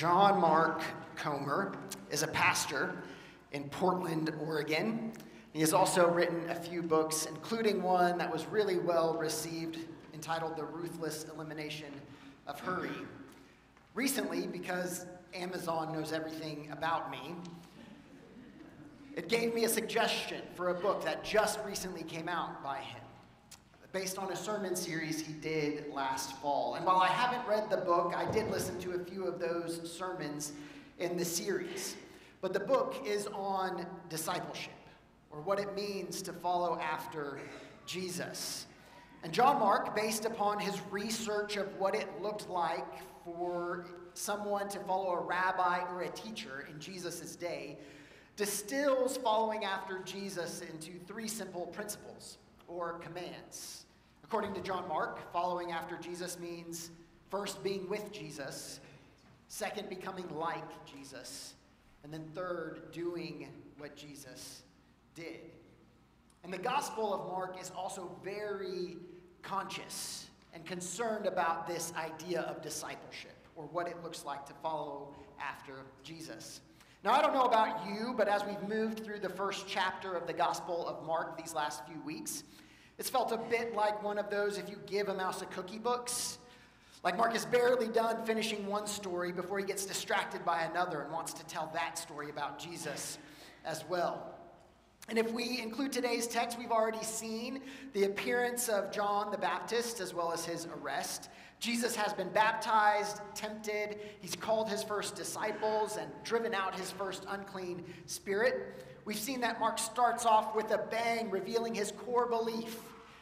John Mark Comer is a pastor in Portland, Oregon. He has also written a few books, including one that was really well received entitled The Ruthless Elimination of Hurry. Recently, because Amazon knows everything about me, it gave me a suggestion for a book that just recently came out by him, based on a sermon series he did last fall. And while I haven't read the book, I did listen to a few of those sermons in the series. But the book is on discipleship, or what it means to follow after Jesus. And John Mark, based upon his research of what it looked like for someone to follow a rabbi or a teacher in Jesus' day, distills following after Jesus into three simple principles or commands. According to John Mark, following after Jesus means first being with Jesus, second, becoming like Jesus, and then third, doing what Jesus did. And the Gospel of Mark is also very conscious and concerned about this idea of discipleship or what it looks like to follow after Jesus. Now, I don't know about you, but as we've moved through the first chapter of the Gospel of Mark these last few weeks, it's felt a bit like one of those if you give a mouse a cookie books. Like Mark is barely done finishing one story before he gets distracted by another and wants to tell that story about Jesus as well. And if we include today's text, we've already seen the appearance of John the Baptist as well as his arrest. Jesus has been baptized, tempted, he's called his first disciples, and driven out his first unclean spirit. We've seen that Mark starts off with a bang, revealing his core belief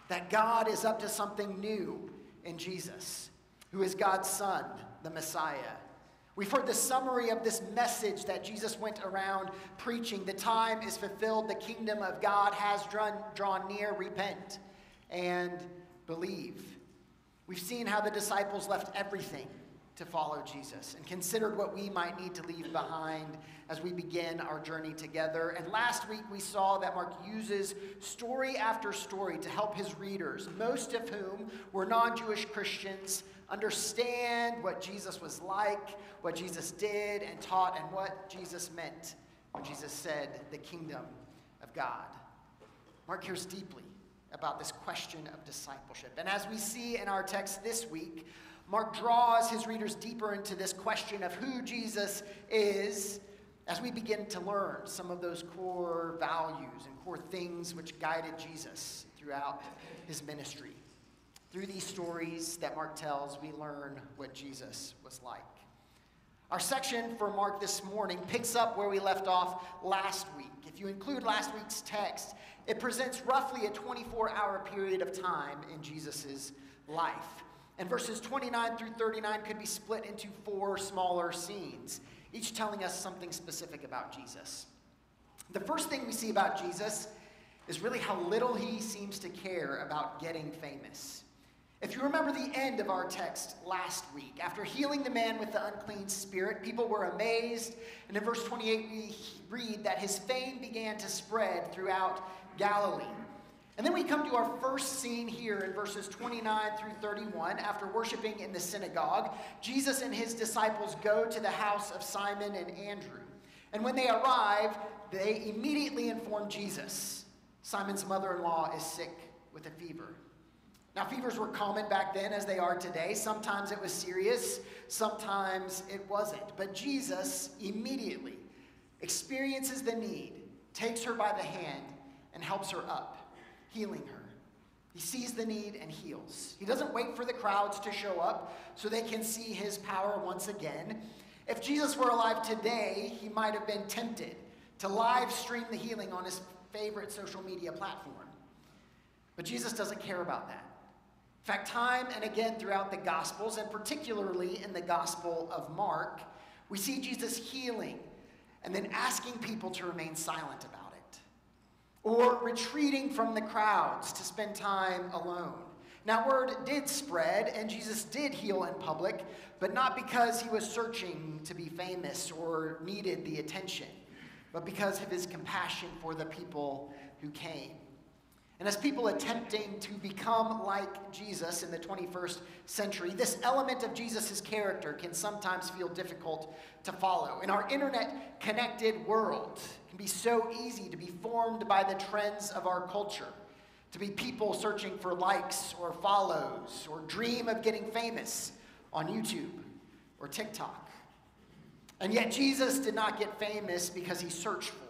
that God is up to something new in Jesus, who is God's Son, the Messiah. We've heard the summary of this message that Jesus went around preaching. The time is fulfilled, the kingdom of God has drawn, drawn near. Repent and believe. We've seen how the disciples left everything to follow Jesus and considered what we might need to leave behind as we begin our journey together. And last week we saw that Mark uses story after story to help his readers, most of whom were non Jewish Christians, understand what Jesus was like, what Jesus did and taught, and what Jesus meant when Jesus said, the kingdom of God. Mark cares deeply about this question of discipleship. And as we see in our text this week, Mark draws his readers deeper into this question of who Jesus is as we begin to learn some of those core values and core things which guided Jesus throughout his ministry. Through these stories that Mark tells, we learn what Jesus was like. Our section for Mark this morning picks up where we left off last week. If you include last week's text, it presents roughly a 24 hour period of time in Jesus' life. And verses 29 through 39 could be split into four smaller scenes, each telling us something specific about Jesus. The first thing we see about Jesus is really how little he seems to care about getting famous. If you remember the end of our text last week, after healing the man with the unclean spirit, people were amazed. And in verse 28, we read that his fame began to spread throughout Galilee. And then we come to our first scene here in verses 29 through 31. After worshiping in the synagogue, Jesus and his disciples go to the house of Simon and Andrew. And when they arrive, they immediately inform Jesus Simon's mother in law is sick with a fever. Now, fevers were common back then as they are today. Sometimes it was serious, sometimes it wasn't. But Jesus immediately experiences the need, takes her by the hand, and helps her up, healing her. He sees the need and heals. He doesn't wait for the crowds to show up so they can see his power once again. If Jesus were alive today, he might have been tempted to live stream the healing on his favorite social media platform. But Jesus doesn't care about that. In fact, time and again throughout the Gospels, and particularly in the Gospel of Mark, we see Jesus healing and then asking people to remain silent about it, or retreating from the crowds to spend time alone. Now, word did spread, and Jesus did heal in public, but not because he was searching to be famous or needed the attention, but because of his compassion for the people who came. And as people attempting to become like Jesus in the 21st century, this element of Jesus' character can sometimes feel difficult to follow. In our internet connected world, it can be so easy to be formed by the trends of our culture, to be people searching for likes or follows, or dream of getting famous on YouTube or TikTok. And yet, Jesus did not get famous because he searched for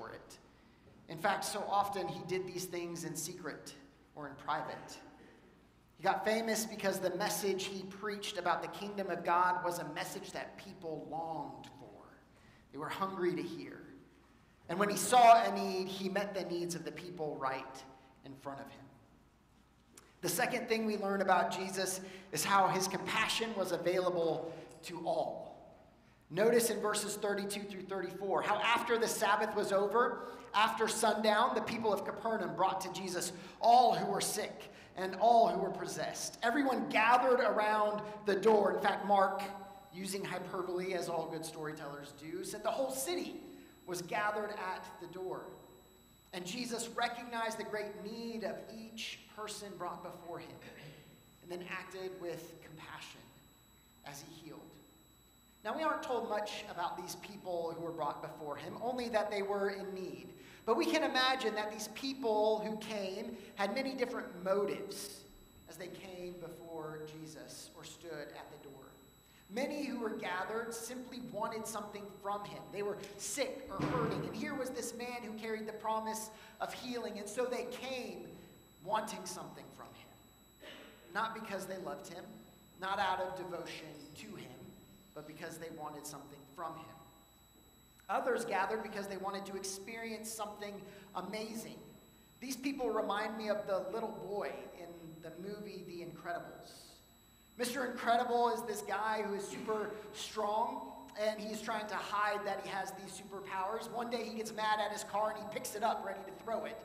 in fact, so often he did these things in secret or in private. He got famous because the message he preached about the kingdom of God was a message that people longed for. They were hungry to hear. And when he saw a need, he met the needs of the people right in front of him. The second thing we learn about Jesus is how his compassion was available to all. Notice in verses 32 through 34 how after the Sabbath was over, after sundown, the people of Capernaum brought to Jesus all who were sick and all who were possessed. Everyone gathered around the door. In fact, Mark, using hyperbole as all good storytellers do, said the whole city was gathered at the door. And Jesus recognized the great need of each person brought before him and then acted with compassion as he healed. Now, we aren't told much about these people who were brought before him, only that they were in need. But we can imagine that these people who came had many different motives as they came before Jesus or stood at the door. Many who were gathered simply wanted something from him. They were sick or hurting. And here was this man who carried the promise of healing. And so they came wanting something from him. Not because they loved him, not out of devotion to him but because they wanted something from him. Others gathered because they wanted to experience something amazing. These people remind me of the little boy in the movie The Incredibles. Mr. Incredible is this guy who is super strong and he's trying to hide that he has these superpowers. One day he gets mad at his car and he picks it up ready to throw it,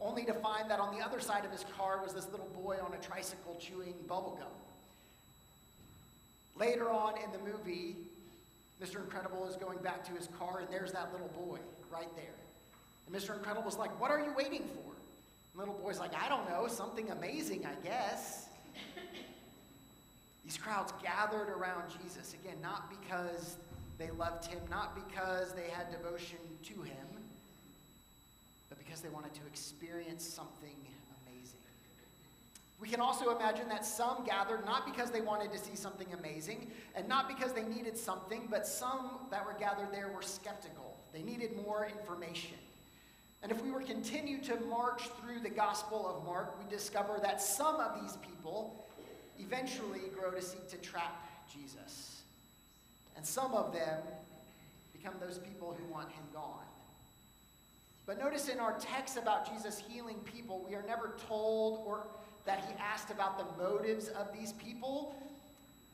only to find that on the other side of his car was this little boy on a tricycle chewing bubblegum. Later on in the movie, Mr. Incredible is going back to his car, and there's that little boy right there. And Mr. Incredible's like, What are you waiting for? And little boy's like, I don't know, something amazing, I guess. These crowds gathered around Jesus, again, not because they loved him, not because they had devotion to him, but because they wanted to experience something we can also imagine that some gathered not because they wanted to see something amazing and not because they needed something, but some that were gathered there were skeptical. They needed more information. And if we were continue to march through the Gospel of Mark, we discover that some of these people eventually grow to seek to trap Jesus. And some of them become those people who want him gone. But notice in our text about Jesus healing people, we are never told or that he asked about the motives of these people.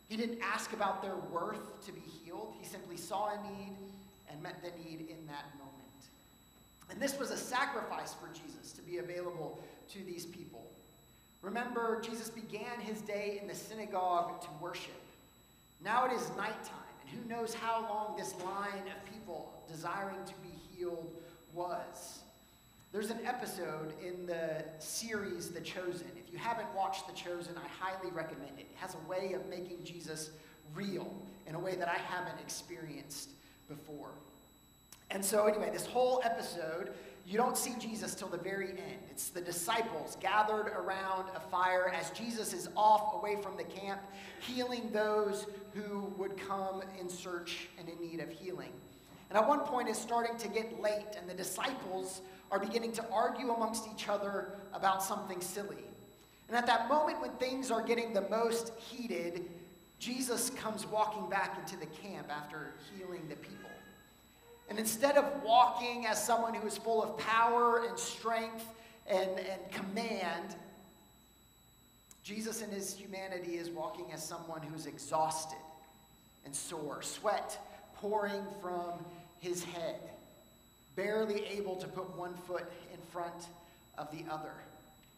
He didn't ask about their worth to be healed. He simply saw a need and met the need in that moment. And this was a sacrifice for Jesus to be available to these people. Remember, Jesus began his day in the synagogue to worship. Now it is nighttime, and who knows how long this line of people desiring to be healed was. There's an episode in the series The Chosen. If you haven't watched The Chosen, I highly recommend it. It has a way of making Jesus real in a way that I haven't experienced before. And so, anyway, this whole episode, you don't see Jesus till the very end. It's the disciples gathered around a fire as Jesus is off away from the camp, healing those who would come in search and in need of healing. And at one point, it's starting to get late, and the disciples are beginning to argue amongst each other about something silly. And at that moment when things are getting the most heated, Jesus comes walking back into the camp after healing the people. And instead of walking as someone who is full of power and strength and, and command, Jesus in his humanity is walking as someone who's exhausted and sore, sweat pouring from his head barely able to put one foot in front of the other.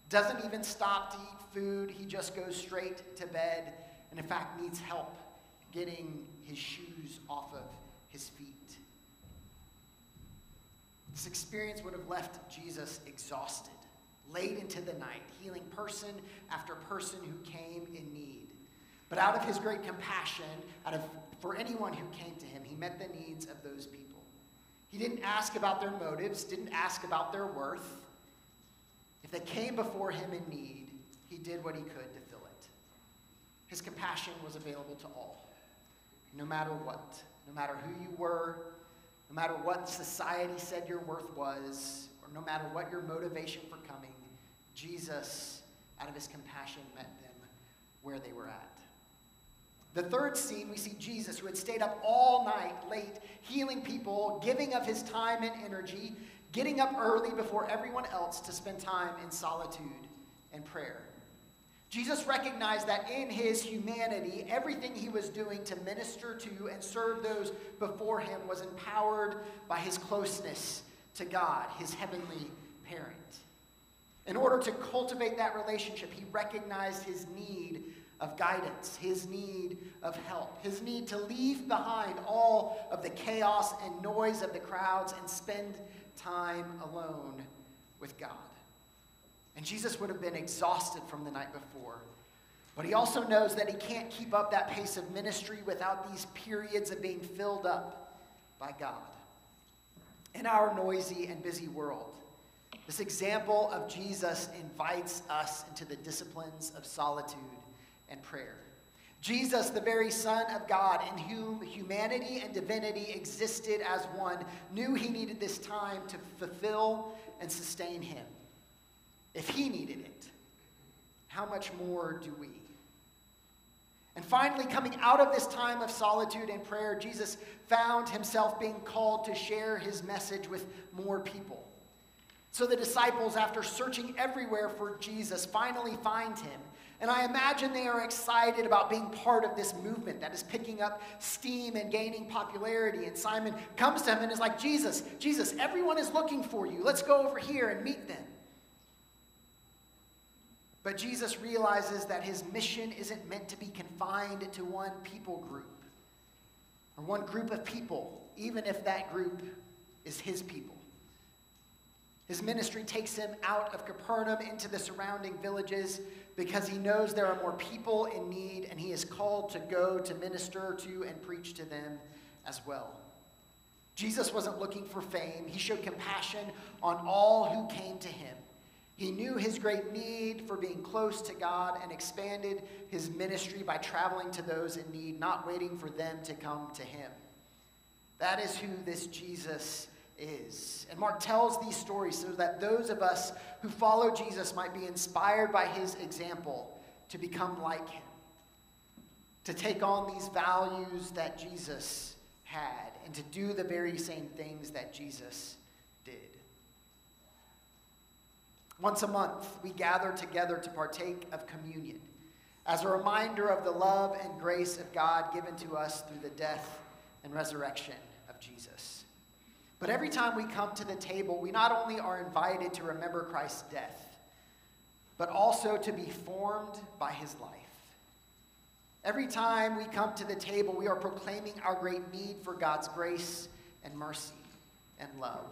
Doesn't even stop to eat food, he just goes straight to bed, and in fact needs help getting his shoes off of his feet. This experience would have left Jesus exhausted, late into the night, healing person after person who came in need. But out of his great compassion, out of for anyone who came to him, he met the needs of those people. He didn't ask about their motives, didn't ask about their worth. If they came before him in need, he did what he could to fill it. His compassion was available to all, no matter what, no matter who you were, no matter what society said your worth was, or no matter what your motivation for coming, Jesus, out of his compassion, met them where they were at. The third scene, we see Jesus, who had stayed up all night late, healing people, giving of his time and energy, getting up early before everyone else to spend time in solitude and prayer. Jesus recognized that in his humanity, everything he was doing to minister to and serve those before him was empowered by his closeness to God, his heavenly parent. In order to cultivate that relationship, he recognized his need of guidance, his need of help, his need to leave behind all of the chaos and noise of the crowds and spend time alone with God. And Jesus would have been exhausted from the night before. But he also knows that he can't keep up that pace of ministry without these periods of being filled up by God. In our noisy and busy world, this example of Jesus invites us into the disciplines of solitude and prayer. Jesus, the very Son of God, in whom humanity and divinity existed as one, knew he needed this time to fulfill and sustain him. If he needed it, how much more do we? And finally, coming out of this time of solitude and prayer, Jesus found himself being called to share his message with more people. So the disciples, after searching everywhere for Jesus, finally find him. And I imagine they are excited about being part of this movement that is picking up steam and gaining popularity. And Simon comes to him and is like, Jesus, Jesus, everyone is looking for you. Let's go over here and meet them. But Jesus realizes that his mission isn't meant to be confined to one people group or one group of people, even if that group is his people. His ministry takes him out of Capernaum into the surrounding villages because he knows there are more people in need and he is called to go to minister to and preach to them as well. Jesus wasn't looking for fame, he showed compassion on all who came to him. He knew his great need for being close to God and expanded his ministry by traveling to those in need, not waiting for them to come to him. That is who this Jesus is. And Mark tells these stories so that those of us who follow Jesus might be inspired by his example to become like him, to take on these values that Jesus had, and to do the very same things that Jesus did. Once a month, we gather together to partake of communion as a reminder of the love and grace of God given to us through the death and resurrection of Jesus. But every time we come to the table, we not only are invited to remember Christ's death, but also to be formed by his life. Every time we come to the table, we are proclaiming our great need for God's grace and mercy and love.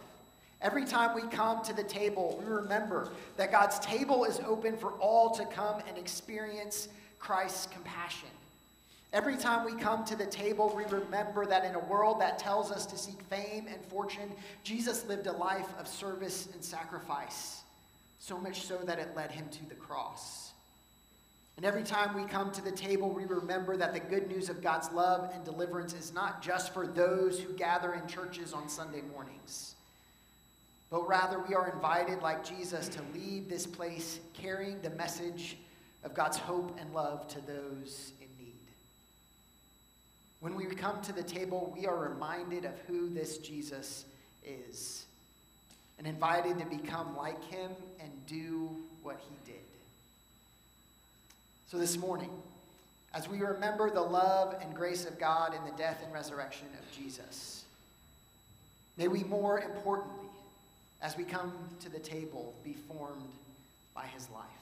Every time we come to the table, we remember that God's table is open for all to come and experience Christ's compassion. Every time we come to the table, we remember that in a world that tells us to seek fame and fortune, Jesus lived a life of service and sacrifice, so much so that it led him to the cross. And every time we come to the table, we remember that the good news of God's love and deliverance is not just for those who gather in churches on Sunday mornings but rather we are invited, like Jesus, to leave this place carrying the message of God's hope and love to those. When we come to the table, we are reminded of who this Jesus is and invited to become like him and do what he did. So this morning, as we remember the love and grace of God in the death and resurrection of Jesus, may we more importantly as we come to the table be formed by his life.